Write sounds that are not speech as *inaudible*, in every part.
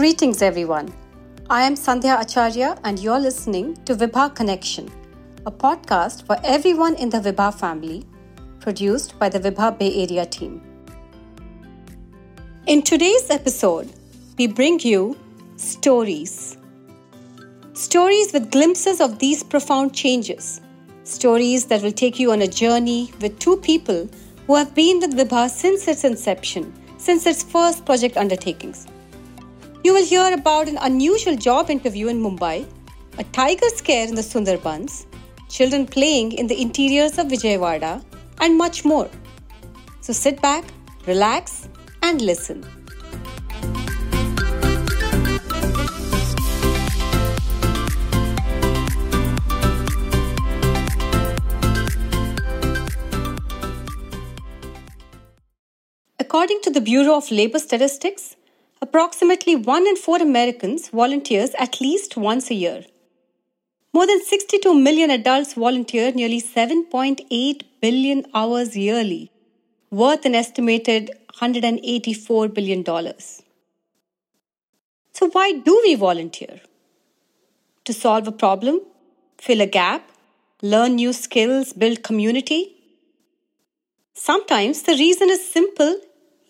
Greetings, everyone. I am Sandhya Acharya, and you're listening to Vibha Connection, a podcast for everyone in the Vibha family, produced by the Vibha Bay Area team. In today's episode, we bring you stories. Stories with glimpses of these profound changes. Stories that will take you on a journey with two people who have been with Vibha since its inception, since its first project undertakings. You will hear about an unusual job interview in Mumbai, a tiger scare in the Sundarbans, children playing in the interiors of Vijayawada, and much more. So sit back, relax, and listen. According to the Bureau of Labor Statistics, approximately 1 in 4 Americans volunteers at least once a year. More than 62 million adults volunteer nearly 7.8 billion hours yearly, worth an estimated $184 billion. So, why do we volunteer? To solve a problem, fill a gap, learn new skills, build community? Sometimes the reason is simple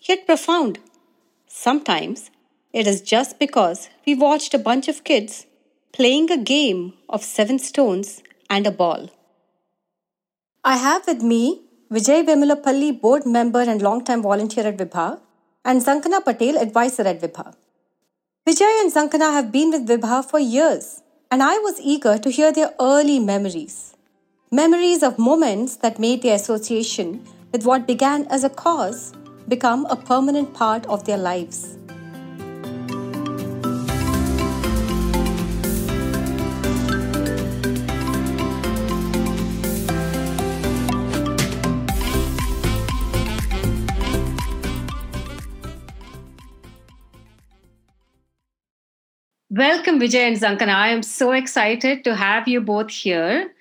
yet profound. Sometimes it is just because we watched a bunch of kids playing a game of seven stones and a ball. I have with me Vijay Vemulapalli, board member and long-time volunteer at Vibha, and Zankana Patel, advisor at Vibha. Vijay and Zankana have been with Vibha for years, and I was eager to hear their early memories. Memories of moments that made their association with what began as a cause become a permanent part of their lives. Welcome, Vijay and Zankana. I am so excited to have you both here.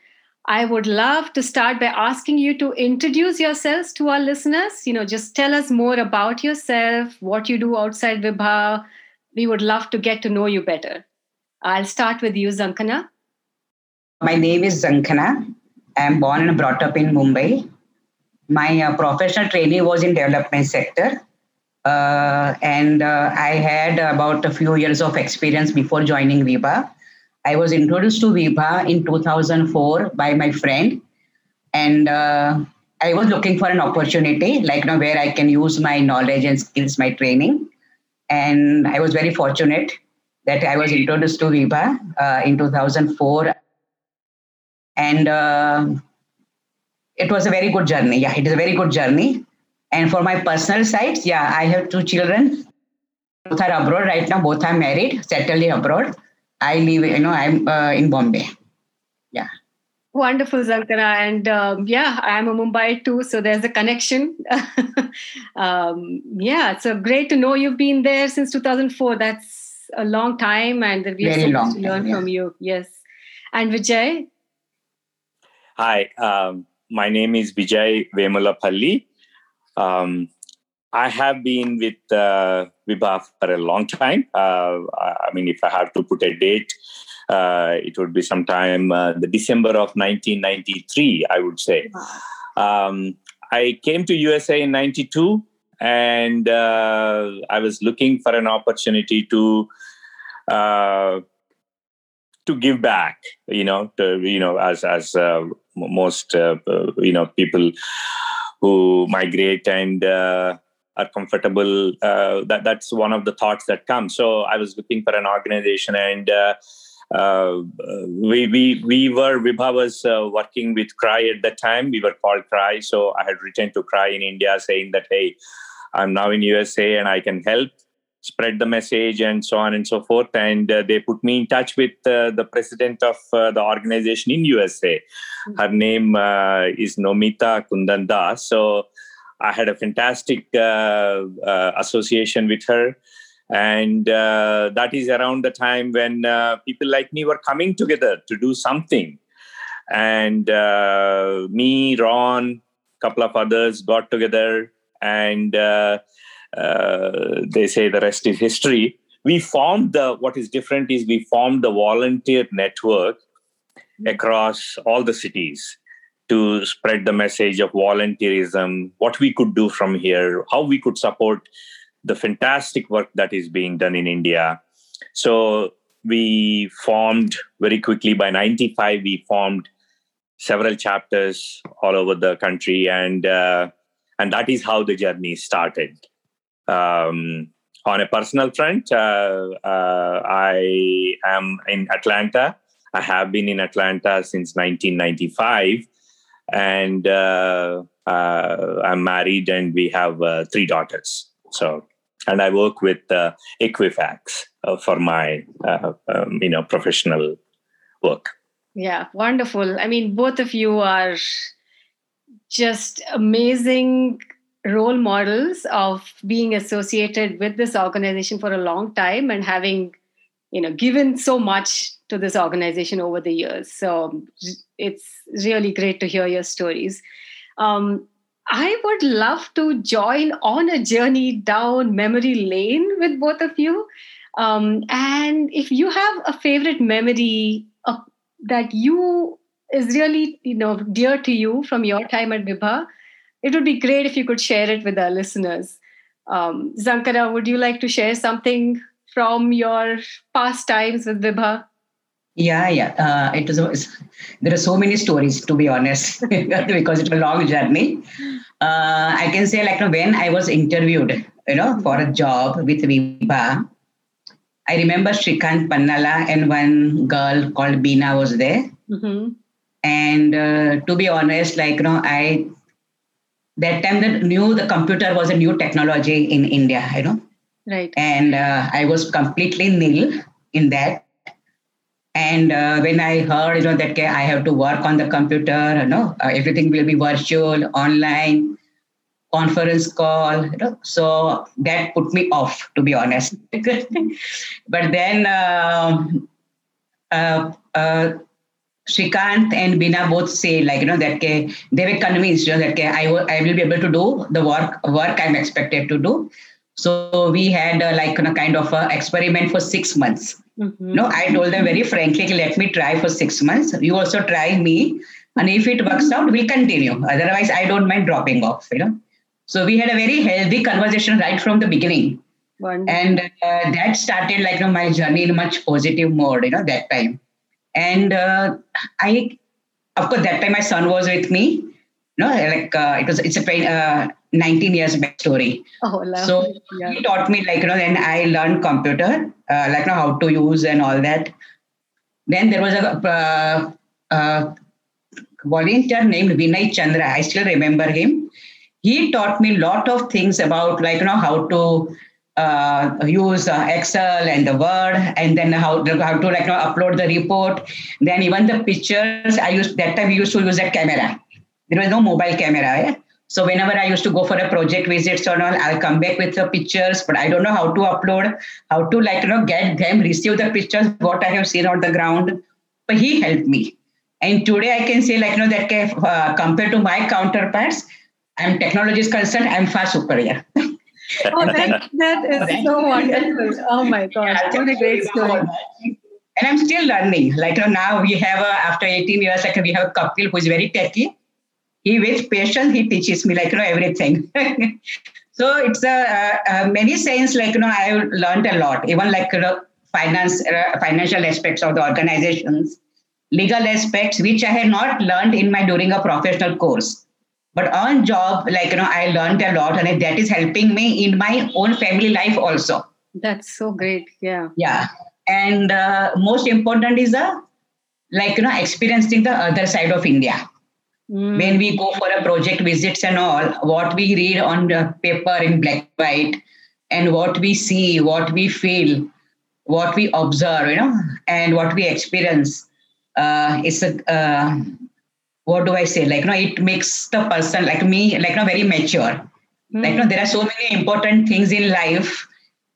I would love to start by asking you to introduce yourselves to our listeners. You know, just tell us more about yourself, what you do outside Vibha. We would love to get to know you better. I'll start with you, Zankana. My name is Zankana. I'm born and brought up in Mumbai. My uh, professional training was in development sector. Uh, and uh, I had about a few years of experience before joining Vibha. I was introduced to Vibha in 2004 by my friend, and uh, I was looking for an opportunity, like you know, where I can use my knowledge and skills, my training. And I was very fortunate that I was introduced to Vibha uh, in 2004, and uh, it was a very good journey. Yeah, it is a very good journey. And for my personal sides, yeah, I have two children. Both are abroad right now. Both are married, settled abroad I live, you know, I'm uh, in Bombay. Yeah. Wonderful, Zankana. And um, yeah, I'm a Mumbai too, so there's a connection. *laughs* um, yeah, so great to know you've been there since 2004. That's a long time, and we have so much to learn time, yeah. from you. Yes. And Vijay? Hi, um, my name is Vijay Vemulapalli. Um, I have been with uh, Vibha for a long time. Uh, I mean, if I have to put a date, uh, it would be sometime uh, the December of 1993, I would say. Um, I came to USA in 92 and uh, I was looking for an opportunity to uh, to give back, you know, to, you know, as, as uh, most, you know, people who migrate and are comfortable. Uh, that that's one of the thoughts that comes. So I was looking for an organization, and uh, uh, we we we were Vibha was uh, working with CRY at that time. We were called CRY, so I had written to CRY in India saying that hey, I'm now in USA and I can help spread the message and so on and so forth. And uh, they put me in touch with uh, the president of uh, the organization in USA. Mm-hmm. Her name uh, is Nomita Kundanda. So I had a fantastic uh, uh, association with her. And uh, that is around the time when people like me were coming together to do something. And me, Ron, a couple of others got together and they say the rest is history. we formed the what is different is we formed the volunteer network across all the cities to spread the message of volunteerism, what we could do from here, how we could support the fantastic work that is being done in India. So we formed very quickly by 95 we formed several chapters all over the country and uh, and that is how the journey started um, on a personal front uh, uh, i am in atlanta i have been in atlanta since 1995 and uh, uh, i'm married and we have uh, three daughters so and I work with uh, Equifax uh, for my uh, um, you know professional work. Yeah, wonderful. I mean, both of you are just amazing role models of being associated with this organization for a long time and having you know given so much to this organization over the years so it's really great to hear your stories um, I would love to join on a journey down memory lane with both of you. Um, and if you have a favorite memory of, that you is really you know dear to you from your time at Vibha, it would be great if you could share it with our listeners. Um, Zankana, would you like to share something from your past times with Vibha? Yeah, yeah. Uh, it was. There are so many stories, to be honest, *laughs* because it's a long journey. Uh, I can say, like, when I was interviewed, you know, for a job with Vibha, I remember Shrikant Pannala and one girl called Bina was there. Mm-hmm. And uh, to be honest, like, you know, I that time that knew the computer was a new technology in India, you know. Right. And uh, I was completely nil in that and uh, when I heard, you know, that I have to work on the computer, you know, uh, everything will be virtual, online, conference call, you know, so that put me off, to be honest. *laughs* but then um, uh, uh, Shrikant and Bina both say, like, you know, that they were convinced you know, that I, w- I will be able to do the work work I'm expected to do. So we had uh, like you know, kind of an experiment for six months. Mm-hmm. No, I told them very frankly, let me try for six months. You also try me, and if it works out, we'll continue. Otherwise, I don't mind dropping off. You know. So we had a very healthy conversation right from the beginning, Wonderful. and uh, that started like you know, my journey in much positive mode. You know that time, and uh, I, of course, that time my son was with me. No, like uh, it was. It's a uh, 19 years back story. Oh, so yeah. he taught me like you know. Then I learned computer, uh, like you know, how to use and all that. Then there was a uh, uh, volunteer named Vinay Chandra. I still remember him. He taught me a lot of things about like you know how to uh, use uh, Excel and the Word, and then how, how to like you know, upload the report. Then even the pictures. I used that time we used to use a camera. There was no mobile camera. Yeah? So whenever I used to go for a project visits or all, I'll come back with the pictures, but I don't know how to upload, how to like, you know, get them, receive the pictures, what I have seen on the ground. But he helped me. And today I can say like, you know, that uh, compared to my counterparts, I'm technology is concerned, I'm far superior. *laughs* oh, that, that is so wonderful. Oh my gosh, yeah, what a great story. And I'm still learning. Like you know, now we have, a, after 18 years, like we have a couple who is very techy he with patience he teaches me like you know everything. *laughs* So it's a, a, a, many sense like you know i learned a lot. Even like you know, finance uh, financial aspects of the organizations legal aspects which i had not learned in my during a professional course. But on job like you know i learned a lot and that is helping me in my own family life also. That's so great yeah. Yeah. And uh, most important is the uh, like you know experiencing the other side of india Mm. When we go for a project visits and all, what we read on the paper in black white and what we see, what we feel, what we observe, you know, and what we experience uh, is a uh, what do I say? Like, you know, it makes the person like me, like, you know, very mature. Mm. Like, you know, there are so many important things in life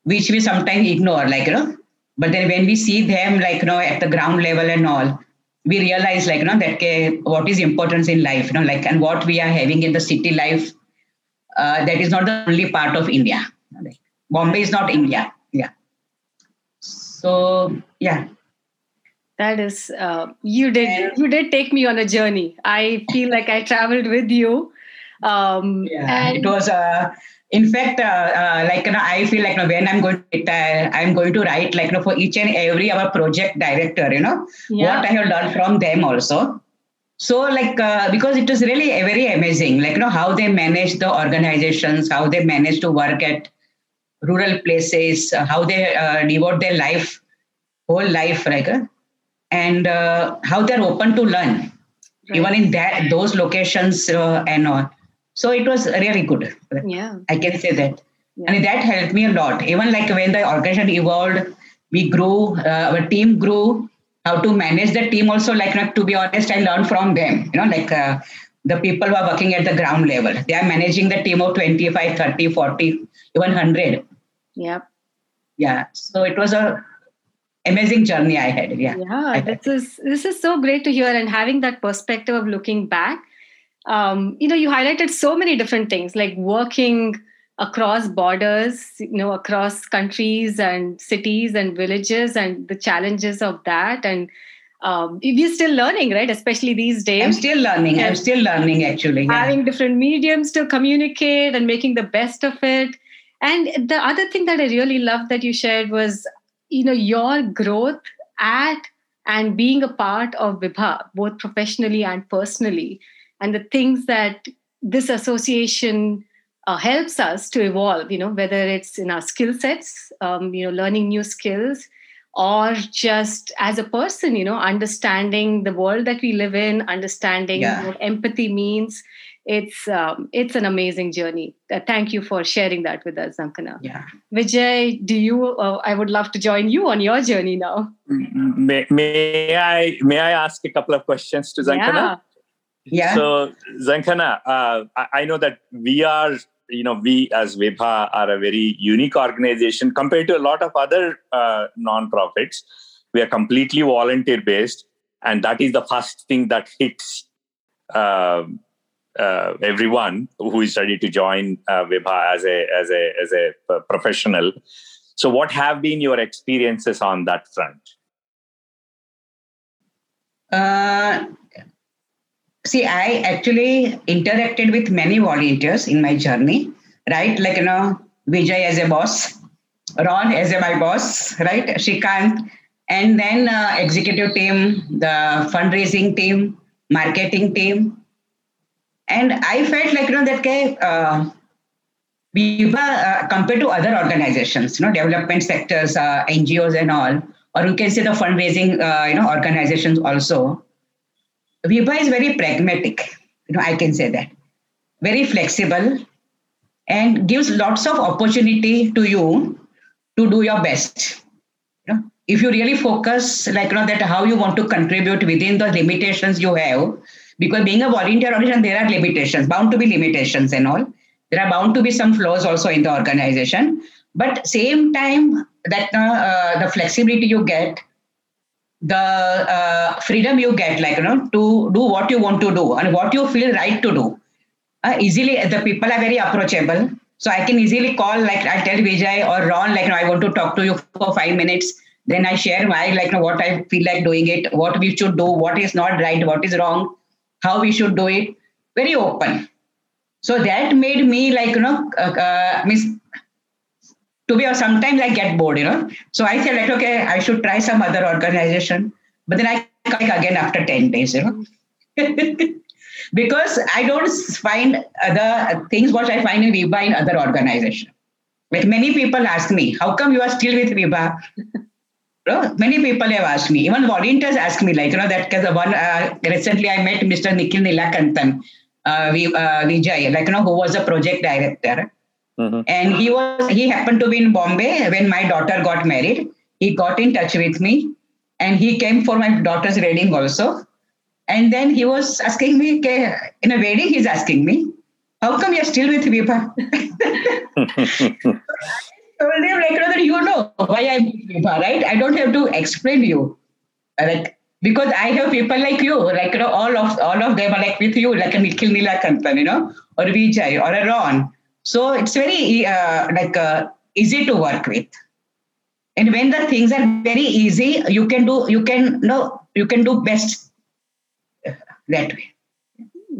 which we sometimes ignore, like, you know, but then when we see them, like, you know, at the ground level and all, we realize like you know that okay, what is importance in life you know like and what we are having in the city life uh, that is not the only part of india bombay is not india yeah So yeah. That is, uh, you did and, you did take me on a journey. I feel like I traveled with you. Um, yeah, and, it was. Uh, in fact, uh, uh, like you know, I feel like you know, when I'm going to retire, I'm going to write like you know, for each and every our project director, you know, yeah. what I have learned from them also. So like uh, because it was really very amazing, like you know how they manage the organizations, how they manage to work at rural places, uh, how they uh, devote their life, whole life, like, uh, and uh, how they're open to learn, right. even in that those locations uh, and all. So it was really good. Yeah, I can say that, yeah. and that helped me a lot. Even like when the organization evolved, we grew, uh, our team grew. How to manage the team also, like not to be honest, I learned from them. You know, like the people who are working at the ground level. They are managing the team of 25, 30, 40, even 100 yeah yeah so it was a amazing journey i had yeah yeah this is this is so great to hear and having that perspective of looking back um, you know you highlighted so many different things like working across borders you know across countries and cities and villages and the challenges of that. And um, we're still learning right? Especially these days. I'm still learning. I'm still learning actually yeah. having different mediums to communicate and making the best of it. And the other thing that I really loved that you shared was, you know, your growth at and being a part of Vibha, both professionally and personally, and the things that this association uh, helps us to evolve. You know, whether it's in our skill sets, um, you know, learning new skills, or just as a person, you know, understanding the world that we live in, understanding yeah. what empathy means, it's um, it's an amazing journey. Uh, thank you for sharing that with us, Zankana. Yeah. Vijay, do you? Uh, I would love to join you on your journey now. May, may I may I ask a couple of questions to Zankana? Yeah. Yeah. So Zankana, uh, I, I, know that we are, you know, we as Vibha are a very unique organization compared to a lot of other uh, non-profits. We are completely volunteer based, and that is the first thing that hits um, uh, everyone who is ready to join uh, Vibha as a as a as a professional. So, what have been your experiences on that front? Uh, see, I actually interacted with many volunteers in my journey. Right, like you know, Vijay as a boss, Ron as a my boss, right, Shrikant, and then uh, executive team, the fundraising team, marketing team, and I felt like, you know, that uh, we were uh, compared to other organizations, you know, development sectors, uh, NGOs and all, or you can say the fundraising, uh, you know, organizations also. Vibha is very pragmatic, you know, I can say that. Very flexible and gives lots of opportunity to you to do your best. You know, if you really focus, like, you know, that how you want to contribute within the limitations you have, because being a volunteer organization there are limitations bound to be limitations and all there are bound to be some flaws also in the organization but same time that uh, the flexibility you get the uh, freedom you get like you know to do what you want to do and what you feel right to do. Uh, easily the people are very approachable. So i can easily call like i tell vijay or ron like you know, i want to talk to you for five minutes. Then i share my like you know, what i feel like doing it what we should do what is not right what is wrong how we should do it, very open. So that made me like, you know, uh, uh, miss, to be, or sometimes I get bored, you know. So I said like, okay, I should try some other organization. But then I again after 10 days, you know. *laughs* because I don't find other things what I find in Vibha in other organizations. Like many people ask me, how come you are still with Vibha? know, *laughs* many people have asked me, even volunteers ask me, like, you know, that because one uh, recently I met Mr. Nikhil Nilakantan, uh, uh, Vijay, like, you know, who was a project director. Mm-hmm. And he was he happened to be in Bombay when my daughter got married. He got in touch with me and he came for my daughter's wedding also. And then he was asking me, in a wedding, he's asking me, how come you're still with Vibha? *laughs* told him like that you know why I'm with Vibha, right? I don't have to explain you. Like because I have people like you, like you know, all of all of them are like with you, like a Nikhil Nilakantan, you know, or Vijay or a Ron. So it's very uh, like uh, easy to work with. and when the things are very easy you can do you can no you can do best that way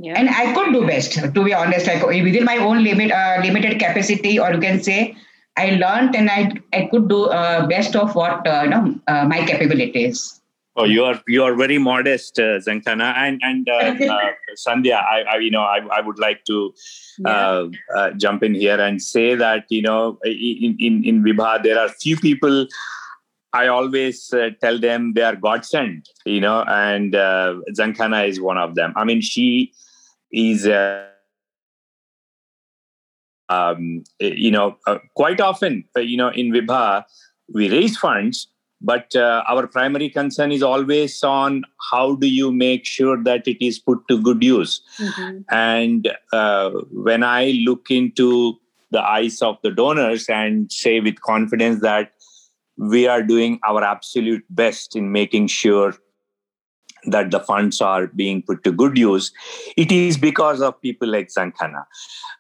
yeah. and i could do best to be honest like within my own limit uh, limited capacity or you can say i learned and i i could do uh, best of what uh, you know uh, my capabilities Oh, you are you are very modest, uh, Zankana, and and uh, *laughs* uh, Sandhya. I, I, you know I, I would like to yeah. Uh, uh, jump in here and say that you know in in in Vibha there are few people. I always uh, tell them they are God sent, you know, and uh, Zankana is one of them. I mean, she is. Um, you know, quite often, you know, in Vibha, we raise funds but uh, our primary concern is always on how do you make sure that it is put to good use mm-hmm. and uh, when i look into the eyes of the donors and say with confidence that we are doing our absolute best in making sure that the funds are being put to good use, it is because of people like Zankana.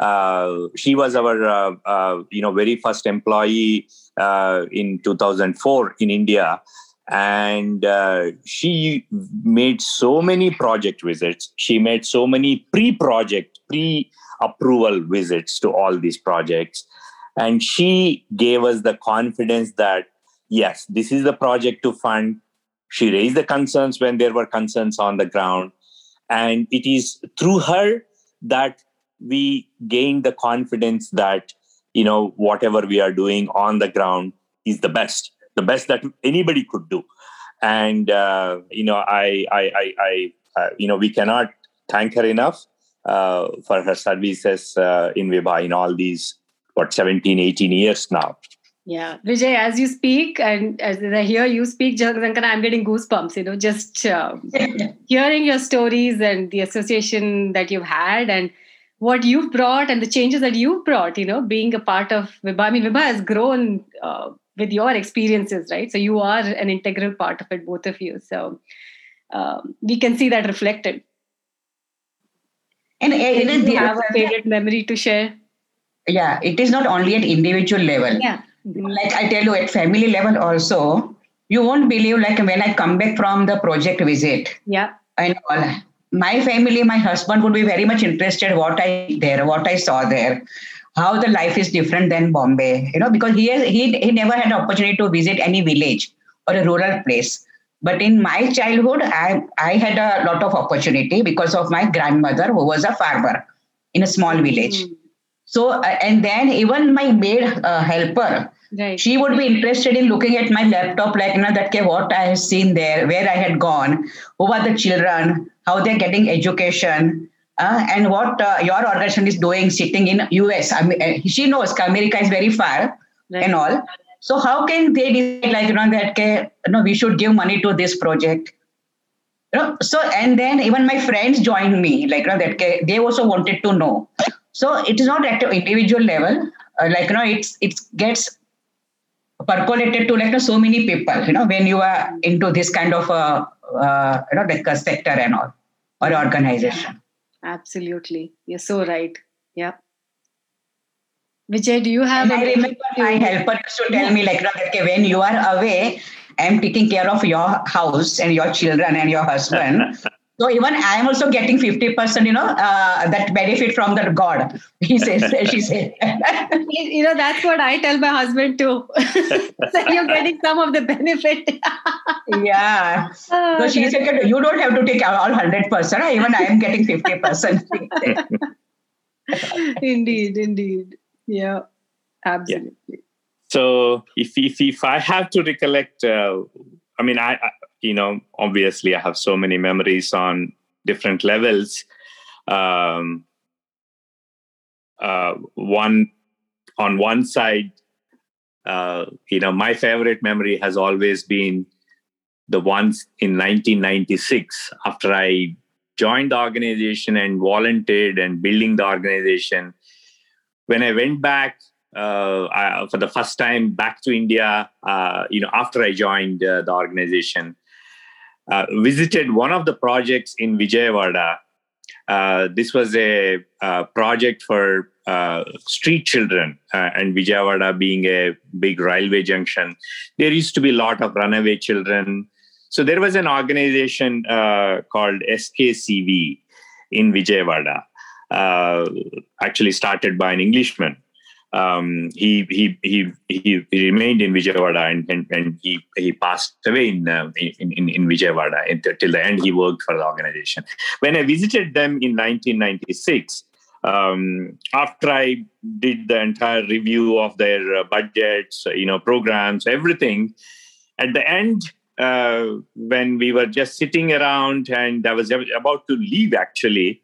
Uh, she was our, uh, uh, you know, very first employee uh, in 2004 in India, and uh, she made so many project visits. She made so many pre-project, pre-approval visits to all these projects, and she gave us the confidence that yes, this is the project to fund she raised the concerns when there were concerns on the ground. And it is through her that we gain the confidence that, you know, whatever we are doing on the ground is the best, the best that anybody could do. And, uh, you know, I, I, I, I uh, you know, we cannot thank her enough uh, for her services uh, in Vibha in all these, what, 17, 18 years now. Yeah, Vijay, as you speak and as I hear you speak, Zankana, I'm getting goosebumps. You know, just uh, *laughs* hearing your stories and the association that you've had and what you've brought and the changes that you've brought. You know, being a part of Vibha. I mean, Vibha has grown uh, with your experiences, right? So you are an integral part of it, both of you. So um, we can see that reflected. And, and do you have a favorite memory to share? Yeah, it is not only at individual level. Yeah like I tell you, at family level also, you won't believe like when I come back from the project visit. Yeah. And all my family, my husband would be very much interested what I there, what I saw there, how the life is different than Bombay. You know, because he has, he he never had opportunity to visit any village or a rural place. But in my childhood, I I had a lot of opportunity because of my grandmother who was a farmer in a small village. Mm. So uh, and then even my maid uh, helper, Right. She would be interested in looking at my laptop, like, you know, that okay, what I have seen there, where I had gone, who are the children, how they're getting education, uh, and what uh, your organization is doing sitting in US. I mean, uh, she knows America is very far right. and all. So how can they decide, like, you know, that okay, you know, we should give money to this project? You know, so and then even my friends joined me, like, you know, that they also wanted to know. So it is not at an individual level. Uh, like you know, it's it gets percolated to like so many people you know when you are into this kind of a uh, you know like a sector and all or organization absolutely you're so right yeah Vijay, do you have? I remember my helper used to tell me like, okay, when you are away, I'm taking care of your house and your children and your husband. *laughs* So even I am also getting 50%, you know, uh, that benefit from the God, *laughs* he says, she said. you know, that's what I tell my husband too. *laughs* so you're getting some of the benefit. *laughs* yeah. Oh, so she said, you don't have to take all 100%. Even I am getting 50%. indeed, indeed. Yeah, absolutely. Yeah. So if, if, if I have to recollect, uh, I mean, I, I you know, obviously I have so many memories on different levels. Um, uh, one on one side, uh, you know, my favorite memory has always been the ones in 1996 after I joined the organization and volunteered and building the organization. When I went back uh, I, for the first time back to India, uh, you know, after I joined uh, the organization, uh, visited one of the projects in Vijayawada, Uh, this was a, a project for uh, street children, uh, and Vijayawada being a big railway junction, there used to be a lot of runaway children. So there was an organization uh, called SKCV in Vijayawada, uh, actually started by an Englishman um, he, he, he, he, remained in Vijayawada and, and, and he, he passed away in, uh, in, in, in Vijayawada. Until the end, he worked for the organization. When I visited them in 1996, um, after I did the entire review of their uh, budgets, you know, programs, everything, at the end, uh, when we were just sitting around and I was about to leave, actually,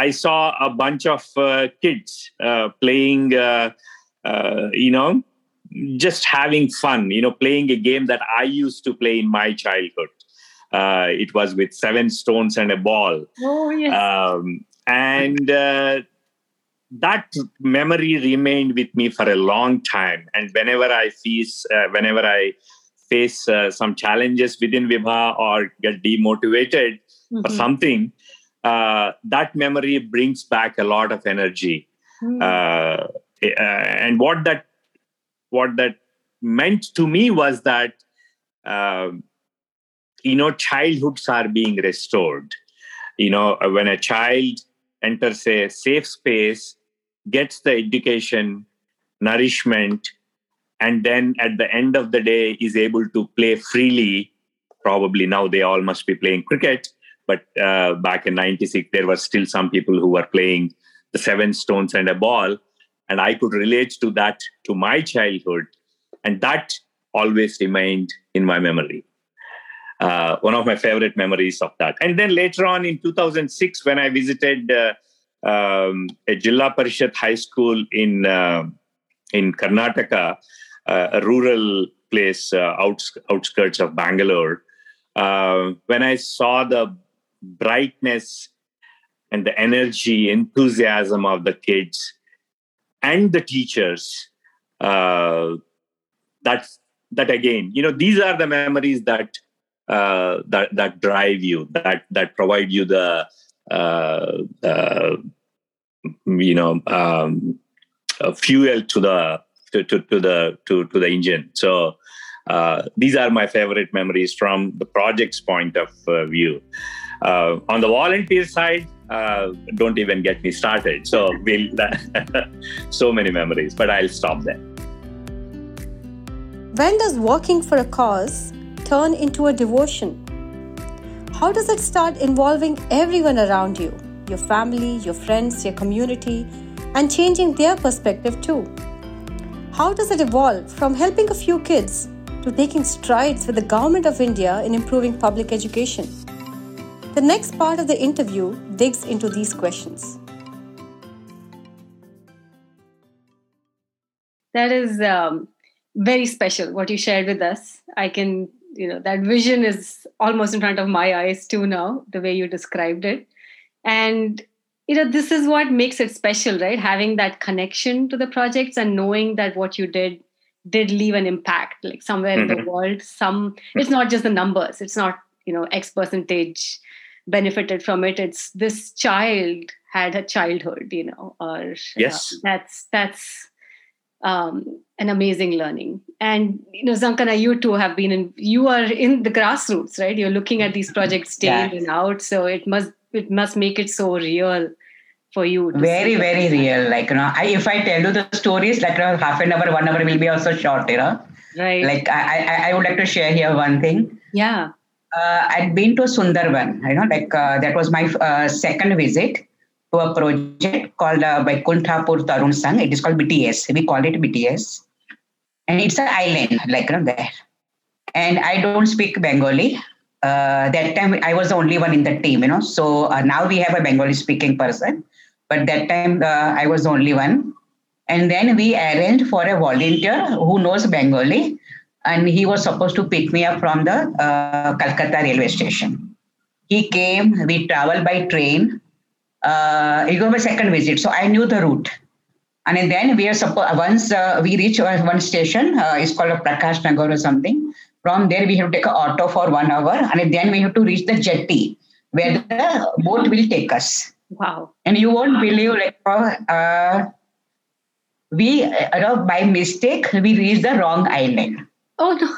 I saw a bunch of uh, kids uh, playing, uh, uh, you know, just having fun, you know, playing a game that I used to play in my childhood. Uh, it was with seven stones and a ball. Oh, yes. Um, and uh, that memory remained with me for a long time. And whenever I face, whenever I face some challenges within Vibha or get demotivated mm-hmm. for something, uh, that memory brings back a lot of energy. Mm. Uh, and what that what that meant to me was that uh, you know childhoods are being restored. You know when a child enters a safe space, gets the education, nourishment, and then at the end of the day is able to play freely. Probably now they all must be playing cricket but uh, back in 96 there were still some people who were playing the seven stones and a ball. And i could relate to that to my childhood. And that always remained in my memory. Uh, one of my favorite memories of that. And then later on in 2006 when i visited uh, um, a Jilla Parishad high school in uh, in Karnataka, uh, a rural place uh, outs- outskirts of Bangalore. Uh, when I saw the brightness and the energy, enthusiasm of the kids and the teachers. Uh, that's that again, you know, these are the memories that uh, that that drive you, that that provide you the uh, uh, you know um, fuel to the to, to, to the to, to the engine. So uh, these are my favorite memories from the project's point of uh, view. Uh, on the volunteer side, uh, don't even get me started. So we'll *laughs* so many memories, but I'll stop there. When does working for a cause turn into a devotion? How does it start involving everyone around you, your family, your friends, your community, and changing their perspective too? How does it evolve from helping a few kids to taking strides with the Government of India in improving public education? The next part of the interview digs into these questions. That is um, very special what you shared with us. I can, you know, that vision is almost in front of my eyes too now, the way you described it. And, you know, this is what makes it special, right? Having that connection to the projects and knowing that what you did did leave an impact, like somewhere mm-hmm. in the mm-hmm. world. Some, it's not just the numbers, it's not, you know, X percentage benefited from it. It's this child had a childhood you know or yes. uh, that's that's um, an amazing learning. And you know zankana you too have been in you are in the grassroots right? You're looking at these projects day yeah. in and out. So it must it must make it so real for you very very real. Like you know I, if i tell you the stories like you know, half an hour one hour will be also short you know? Right. Like I, I i would like to share here one thing. Yeah uh, I'd been to Sundarban. You know, like uh, that was my uh, second visit to a project called uh, Baikunthapur Tarun Sangh. It is called BTS. We call it BTS, and it's an island, like you know, there. And I don't speak Bengali. Uh, that time I was the only one in the team, you know. So uh, now we have a Bengali speaking person, but that time I was the only one. And then we arranged for a volunteer who knows Bengali and he was supposed to pick me up from the uh, Calcutta railway station. He came, we traveled by train. Uh, it was my second visit, so I knew the route. And then we are supposed, once uh, we reach one station, uh, it's called a Prakash Nagar or something. From there, we have to take an auto for one hour, and then we have to reach the jetty where the boat will take us. Wow. And you won't believe, like, uh, we, uh, by mistake, we reached the wrong island. Oh, no.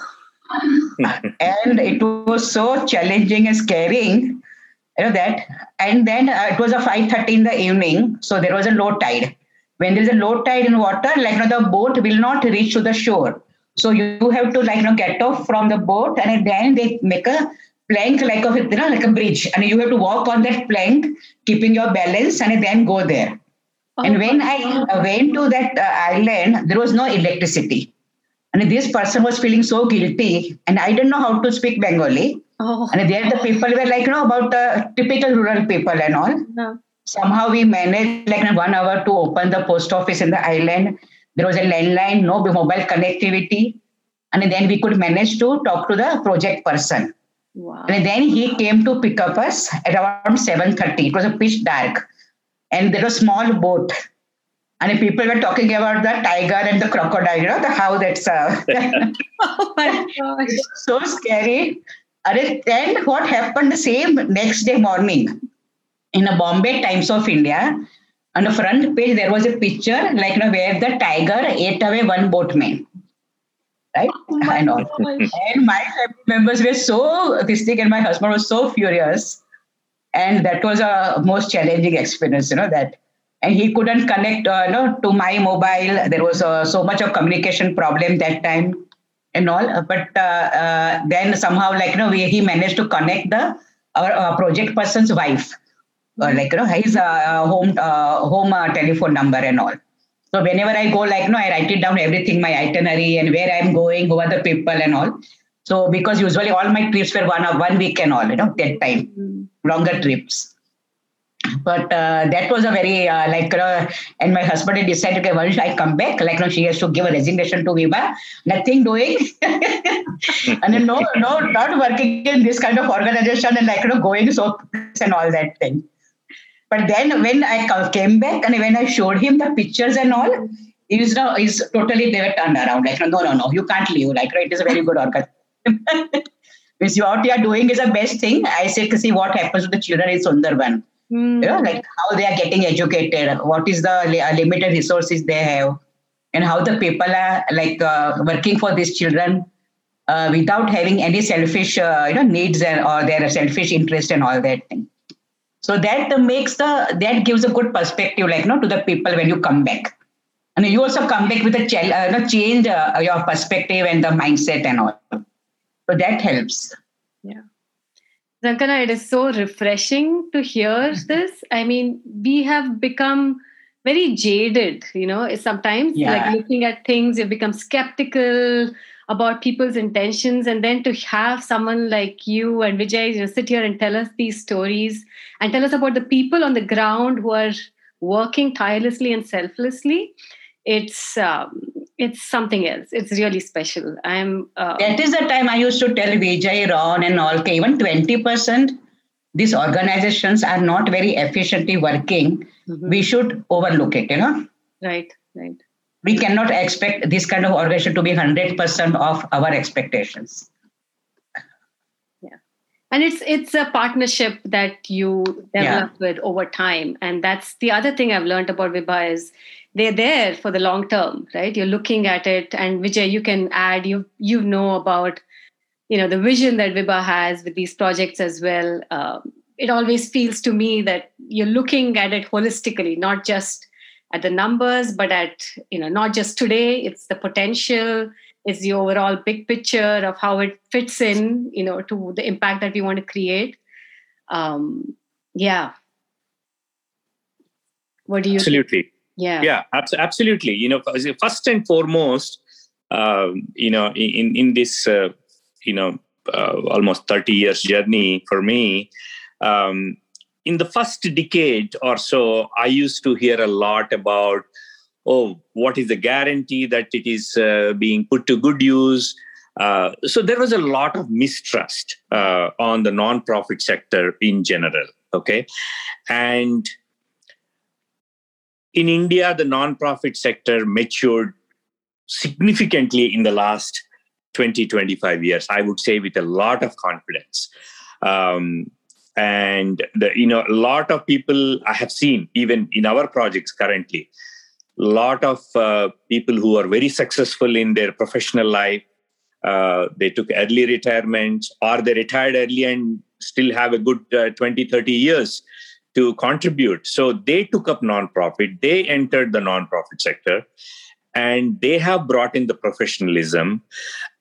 *laughs* and it was so challenging and scaring you know that. And then uh, it was a 5.30 in the evening so there was a low tide. When there is a low tide in water like you know, the boat will not reach to the shore. So you have to like you know get off from the boat and then they make a plank like a you know like a bridge. And you have to walk on that plank keeping your balance and then go there. Oh, and when i went to that uh, island there was no electricity and this person was feeling so guilty, and I didn't know how to speak Bengali. Oh. And there the people were like, you know, about the typical rural people and all. No. Somehow we managed like one hour to open the post office in the island. There was a landline, no mobile connectivity. And then we could manage to talk to the project person. Wow. And then he came to pick up us at around 7.30. It was a pitch dark. And there was a small boat and if people were talking about the tiger and the crocodile, you know, the how that's *laughs* uh, *laughs* oh my gosh. so scary. And then what happened the same next day morning in a Bombay Times of India, on the front page there was a picture like you know where the tiger ate away one boatman. Right? Oh and, all. and my family members were so this thing, and my husband was so furious. And that was a most challenging experience, you know, that and he couldn't connect uh, no, to my mobile. There was uh, so much of communication problem that time and all. But uh, uh then somehow, like you know, we, he managed to connect the our uh, project person's wife, mm-hmm. like you know, his home home telephone number and all. So whenever I go, like you know, I write it down everything, my itinerary and where I'm going, who are the people and all. So because usually all my trips were one one week and all, you know, that time, mm-hmm. longer trips but uh, that was a very uh, like uh, and my husband had decided okay once I come back? Like know, she has to give a resignation to Vibha. Nothing doing. *laughs* And then no no not working in this kind of organization and like you know going so and all that thing. But then when I came back and when I showed him the pictures and all he's now he's totally never turned around like no no no you can't leave like right it is a very good organization *laughs* what you are doing is the best thing. I said see what happens to the children in Sundarban Mm. You know, like how they are getting educated, what is the uh, limited resources they have, and how the people are like uh, working for these children uh, without having any selfish, uh, you know, needs and, or their selfish interest and all that thing. So that makes the that gives a good perspective, like you know, to the people when you come back, and you also come back with a ch- uh, you know, change uh, your perspective and the mindset and all. So that helps. Yeah. Zankana, it is so refreshing to hear this. I mean, we have become very jaded, you know, sometimes yeah. like looking at things, you become skeptical about people's intentions. And then to have someone like you and Vijay, you know, sit here and tell us these stories and tell us about the people on the ground who are working tirelessly and selflessly it's um, it's something else. It's really special. I'm. Uh, that is the time I used to tell Vijay, Ron, and all. Okay, even twenty percent, these organizations are not very efficiently working. Mm-hmm. We should overlook it. You know. Right. Right. We cannot expect this kind of organization to be hundred percent of our expectations. Yeah, and it's it's a partnership that you develop yeah. with over time, and that's the other thing I've learned about Vibha is they're there for the long term right? You're looking at it and vijay you can add you you know about you know the vision that vibha has with these projects as well. Um, it always feels to me that you're looking at it holistically not just at the numbers but at you know not just today it's the potential it's the overall big picture of how it fits in you know to the impact that we want to create. Um yeah. What do you absolutely. think? Yeah. Yeah absolutely. You know first and foremost um, you know in in this uh, you know uh, almost 30 years journey for me um, in the first decade or so i used to hear a lot about oh what is the guarantee that it is uh, being put to good use? Uh, so there was a lot of mistrust uh, on the non-profit sector in general okay? And in India, the nonprofit sector matured significantly in the last 20, 25 years, I would say with a lot of confidence. Um, and the, you know a lot of people i have seen even in our projects currently a lot of uh, people who are very successful in their professional life uh, they took early retirement or they retired early and still have a good uh, 20 30 years to contribute so they took up nonprofit they entered the nonprofit sector and they have brought in the professionalism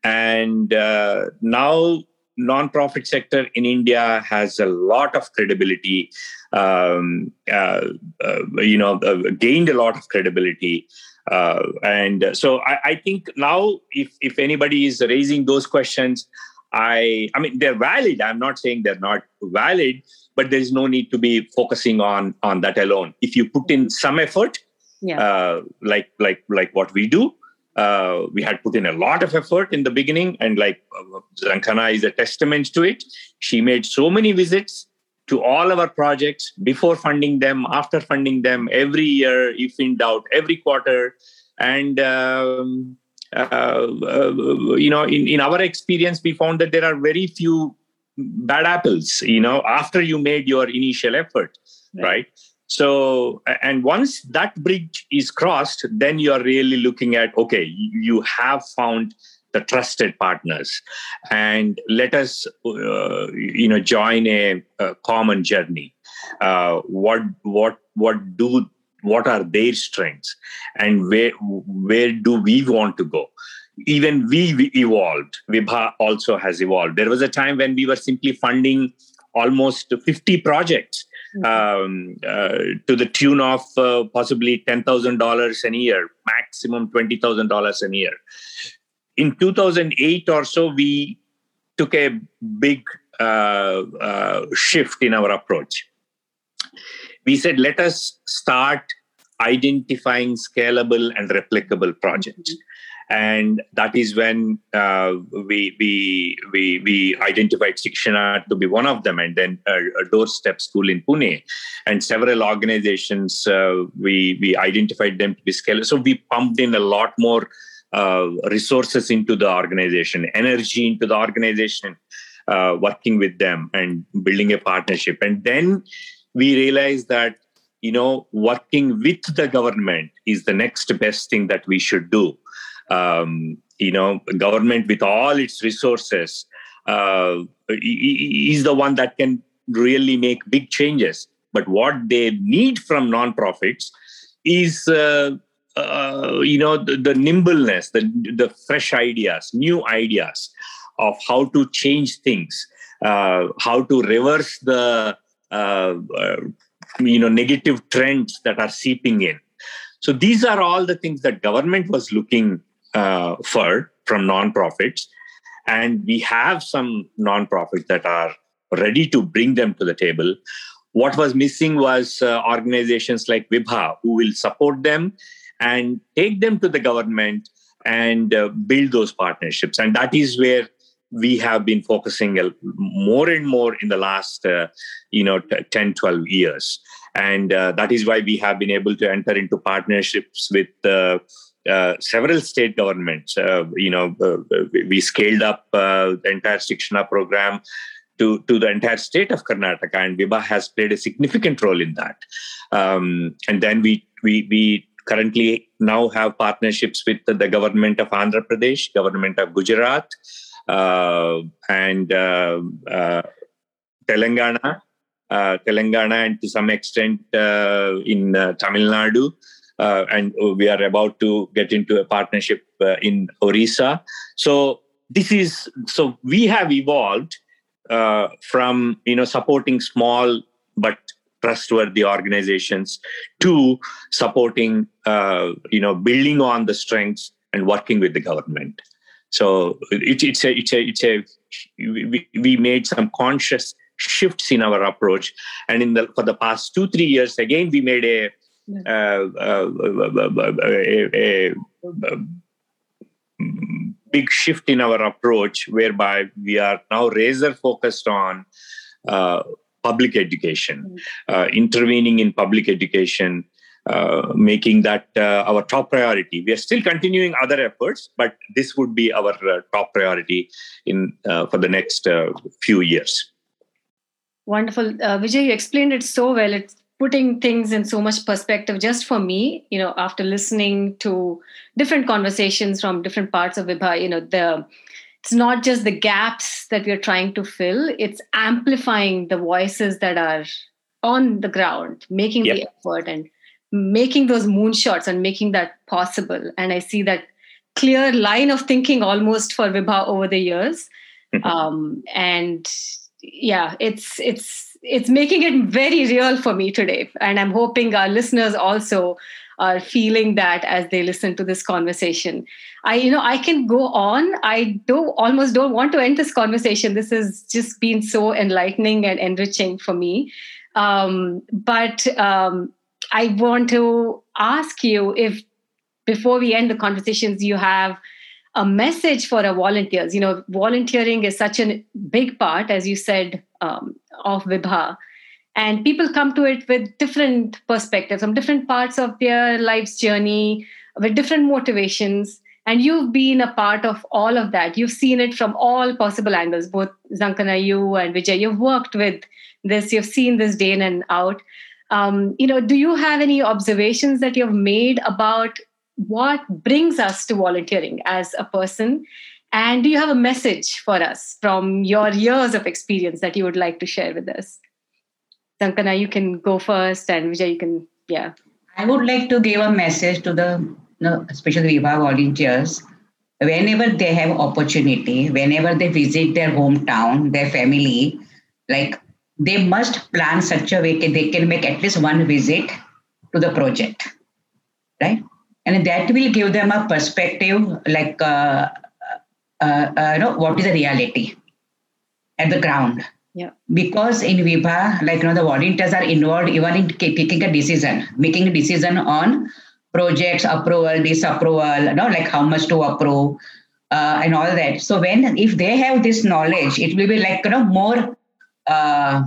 and uh, now nonprofit sector in India has a lot of credibility. Um, uh, uh, you know, uh, gained a lot of credibility. Uh, and so I, I, think now, if if anybody is raising those questions, I I mean they're valid. I'm not saying they're not valid, but there is no need to be focusing on on that alone. If you put in some effort, yeah. Uh, like like like what we do, uh, we had put in a lot of effort in the beginning, and like uh, Zankhana is a testament to it. She made so many visits to all our projects before funding them, after funding them, every year, if in doubt, every quarter. And, um, uh, uh, you know, in, in our experience, we found that there are very few bad apples, you know, after you made your initial effort, right? right? So, and once that bridge is crossed, then you are really looking at okay, you have found the trusted partners, and let us, uh, you know, join a, a common journey. Uh, what what what do what are their strengths, and where where do we want to go? Even we, evolved. Vibha also has evolved. There was a time when we were simply funding almost 50 projects Mm-hmm. um, uh, to the tune of uh, possibly $10,000 a year, maximum $20,000 a year. In 2008 or so, we took a big uh, uh, shift in our approach. We said, let us start identifying scalable and replicable projects. Mm-hmm and that is when uh, we, we we we identified Sikshana to be one of them, and then a, a doorstep school in Pune, and several organizations. Uh, we we identified them to be scalable. So we pumped in a lot more uh, resources into the organization, energy into the organization, uh, working with them and building a partnership, and then we realized that you know working with the government is the next best thing that we should do um, you know, government with all its resources uh, is the one that can really make big changes. But what they need from nonprofits is, uh, uh, you know, the, the, nimbleness, the, the fresh ideas, new ideas of how to change things, uh, how to reverse the, uh, uh, you know, negative trends that are seeping in. So these are all the things that government was looking uh, for from nonprofits. And we have some nonprofits that are ready to bring them to the table. What was missing was uh, organizations like Vibha who will support them and take them to the government and uh, build those partnerships. And that is where we have been focusing more and more in the last uh, you know 10 12 years and uh, that is why we have been able to enter into partnerships with uh, uh, several state governments. Uh, you know, uh, we scaled up the entire Sikshana program to, to the entire state of Karnataka, and Vibha has played a significant role in that. Um, and then we, we, we currently now have partnerships with the government of Andhra Pradesh, government of Gujarat, and Telangana. Telangana and to some extent in Tamil Nadu, uh, and we are about to get into a partnership uh, in Orissa. So this is so we have evolved uh, from you know supporting small but trustworthy organizations to supporting uh, you know building on the strengths and working with the government. So it, it's a it's a it's a we, we made some conscious shifts in our approach. And in the for the past two three years again we made a a, big shift in our approach whereby we are now razor focused on uh, public education, uh, intervening in public education, uh, making that uh, our top priority. We are still continuing other efforts, but this would be our uh, top priority in uh, for the next few years. Wonderful. Uh, Vijay, you explained it so well. It's putting things in so much perspective just for me, you know, after listening to different conversations from different parts of Vibha, you know, the it's not just the gaps that we're trying to fill, it's amplifying the voices that are on the ground, making yep. the effort and making those moonshots and making that possible. And I see that clear line of thinking almost for Vibha over the years. Mm-hmm. Um, and yeah, it's it's it's making it very real for me today. And I'm hoping our listeners also are feeling that as they listen to this conversation. I, you know, I can go on. I do almost don't want to end this conversation. This has just been so enlightening and enriching for me. Um, but um, I want to ask you if before we end the conversations, you have a message for our volunteers. You know, volunteering is such a big part, as you said, um, of Vibha. And people come to it with different perspectives from different parts of their life's journey, with different motivations. And you've been a part of all of that. You've seen it from all possible angles, both Zankana, you and Vijay. You've worked with this, you've seen this day in and out. Um, you know, do you have any observations that you've made about what brings us to volunteering as a person? And do you have a message for us from your years of experience that you would like to share with us? Zankana, you can go first, and Vijay, you can, yeah. I would like to give a message to the, you know, especially Vibha volunteers. Whenever they have opportunity, whenever they visit their hometown, their family, like they must plan such a way that they can make at least one visit to the project, right? And that will give them a perspective, like uh, uh, uh, you know, what is the reality at the ground. Yeah. Because in Vibha, like you know, the volunteers are involved even in taking a decision, making a decision on projects, approval, disapproval, you know, like how much to approve, uh, and all that. So when if they have this knowledge, it will be like you know more. Uh,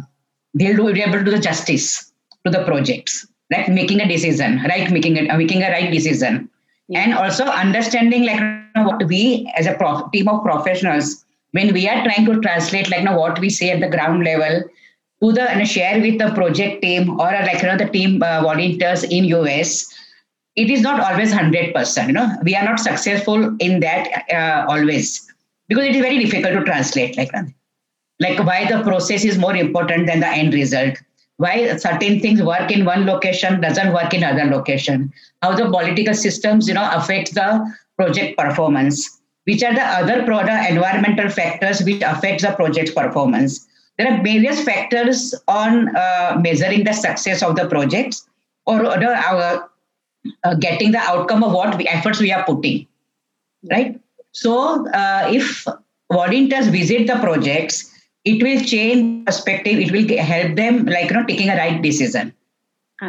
they'll do, be able to do the justice to the projects, right? Making a decision, right? Making a making a right decision, yeah. and also understanding like you know, what we as a prof- team of professionals when we are trying to translate like you know, what we say at the ground level to the and share with the project team or like you know the team uh, volunteers in us it is not always 100% you know we are not successful in that uh, always because it is very difficult to translate like like why the process is more important than the end result why certain things work in one location doesn't work in other location how the political systems you know affect the project performance which are the other product environmental factors which affect the project performance. There are various factors on uh, measuring the success of the projects or uh, uh, getting the outcome of what we, efforts we are putting, right? So uh, if volunteers visit the projects, it will change perspective. It will help them, like you know, taking a right decision.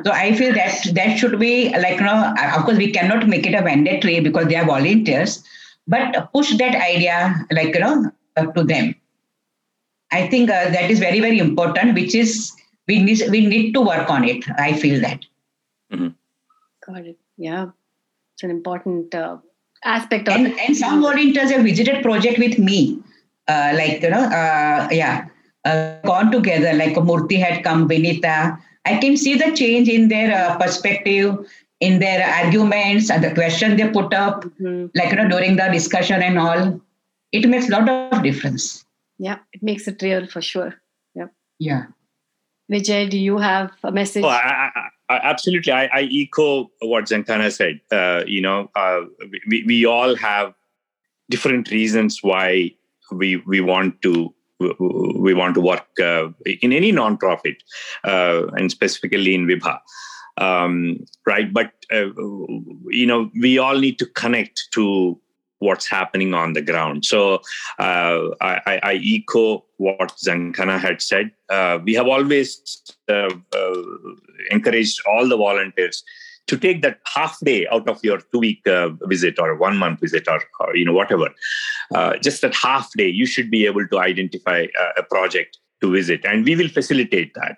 So I feel that that should be like you know, of course we cannot make it a mandatory because they are volunteers but push that idea like you know to them i think uh, that is very very important which is we need we need to work on it i feel that mm-hmm. got it yeah it's an important uh, aspect of and, it. and some volunteers have visited project with me uh, like you know uh, yeah uh, gone together like murti had come vinita i can see the change in their perspective in their arguments and the question they put up, mm-hmm. like you know, during the discussion and all, it makes a lot of difference. Yeah, it makes it real for sure. Yeah. Yeah. Vijay, do you have a message? Oh, I, I, absolutely. I, I, echo what Zankana said. Uh, you know, uh, we, we all have different reasons why we we want to we want to work uh, in any nonprofit, uh, and specifically in Vibha um, right? But uh, you know, we all need to connect to what's happening on the ground. So uh, I, I, echo what Zankana had said. Uh, we have always uh, encouraged all the volunteers to take that half day out of your two week uh, visit or one month visit or, or you know whatever uh, just that half day you should be able to identify a project to visit and we will facilitate that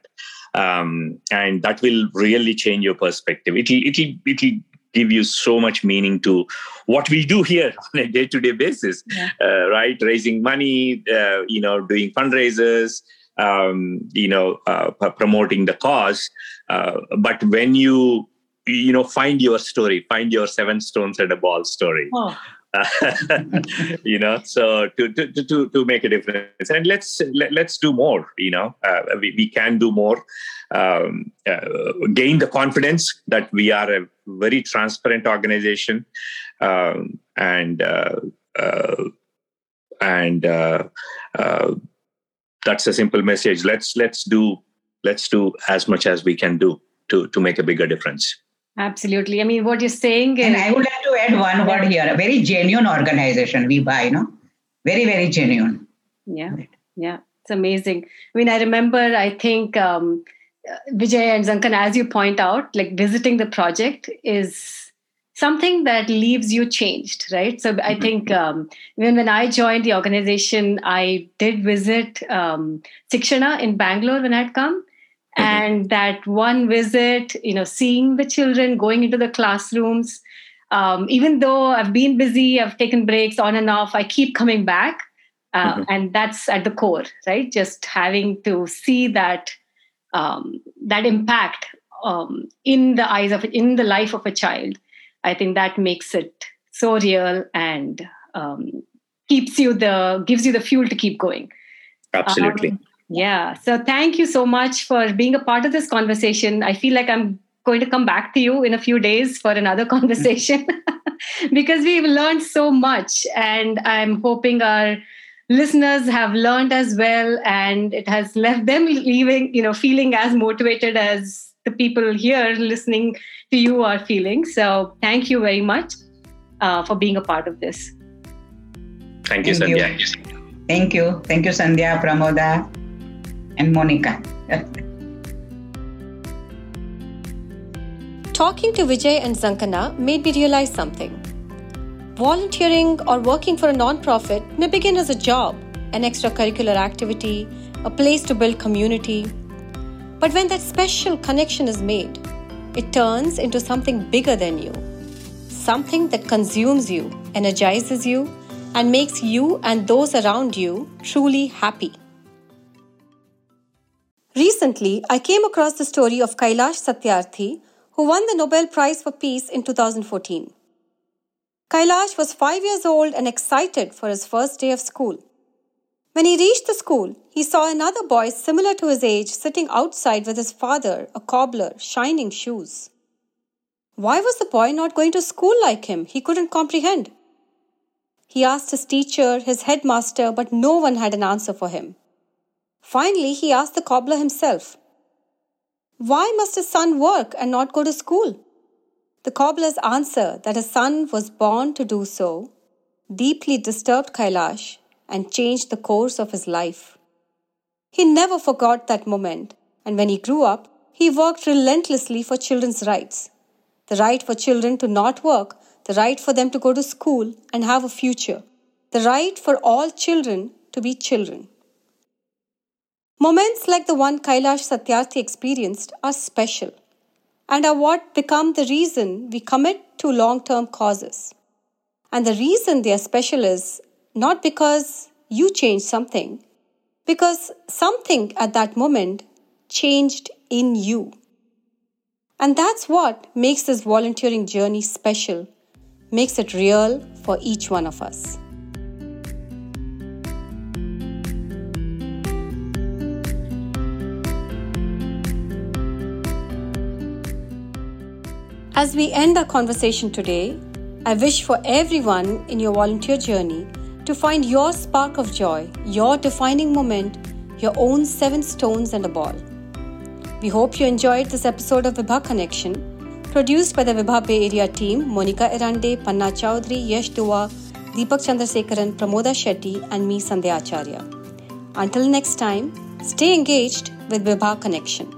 um, and that will really change your perspective. It'll it'll it'll give you so much meaning to what we do here *laughs* on a day-to-day basis, yeah. uh, right? Raising money, uh, you know, doing fundraisers, um, you know, uh, promoting the cause. Uh, but when you, you know, find your story, find your seven stones and a ball story. Oh. *laughs* you know so to, to to to make a difference. And let's let, us let us do more you know. Uh, we, we can do more. Um, uh, gain the confidence that we are a very transparent organization. Um, and uh, uh and uh, uh, that's a simple message. Let's let's do let's do as much as we can do to to make a bigger difference absolutely. I mean what you're saying is, and i would like to add one word here. A very genuine organization Vibha no? Very very genuine. Yeah yeah. It's amazing. I mean i remember i think um, vijay and zankan as you point out like visiting the project is something that leaves you changed, right? So I mm-hmm. think um, even when I joined the organization, I did visit um, Sikshana in Bangalore when I'd come. And that one visit, you know, seeing the children going into the classrooms, um, even though I've been busy, I've taken breaks on and off, I keep coming back. Uh, mm-hmm. And that's at the core, right? Just having to see that um, that impact um, in the eyes of in the life of a child I think that makes it so real and um, keeps you the gives you the fuel to keep going. Absolutely. Yeah. So thank you so much for being a part of this conversation. I feel like I'm going to come back to you in a few days for another *laughs* conversation *laughs* because we've learned so much and I'm hoping our listeners have learned as well and it has left them leaving you know feeling as motivated as the people here listening to you are feeling. So thank you very much uh, for being a part of this. Thank you, Thank Sandhya. You. Thank you. Thank you, Sandhya, Pramoda, and Monica. Talking to Vijay and Zankana made me realize something. Volunteering or working for a non-profit may begin as a job, an extracurricular activity, a place to build community. But when that special connection is made, it turns into something bigger than you, something that consumes you, energizes you, and makes you and those around you truly happy. Recently, I came across the story of Kailash Satyarthi, who won the Nobel Prize for Peace in 2014. Kailash was five years old and excited for his first day of school. When he reached the school, he saw another boy similar to his age sitting outside with his father, a cobbler, shining shoes. Why was the boy not going to school like him? He couldn't comprehend. He asked his teacher, his headmaster, but no one had an answer for him. Finally, he asked the cobbler himself, Why must his son work and not go to school? The cobbler's answer that his son was born to do so deeply disturbed Kailash and changed the course of his life. He never forgot that moment, and when he grew up, he worked relentlessly for children's rights the right for children to not work, the right for them to go to school and have a future, the right for all children to be children. Moments like the one Kailash Satyarthi experienced are special and are what become the reason we commit to long term causes. And the reason they are special is not because you changed something, because something at that moment changed in you. And that's what makes this volunteering journey special, makes it real for each one of us. As we end our conversation today, I wish for everyone in your volunteer journey to find your spark of joy, your defining moment, your own seven stones and a ball. We hope you enjoyed this episode of Vibha Connection, produced by the Vibha Bay Area team Monica Erande, Panna Chowdhury, Yash Dua, Deepak Chandrasekaran, Pramoda Shetty, and me, Sandhya Acharya. Until next time, stay engaged with Vibha Connection.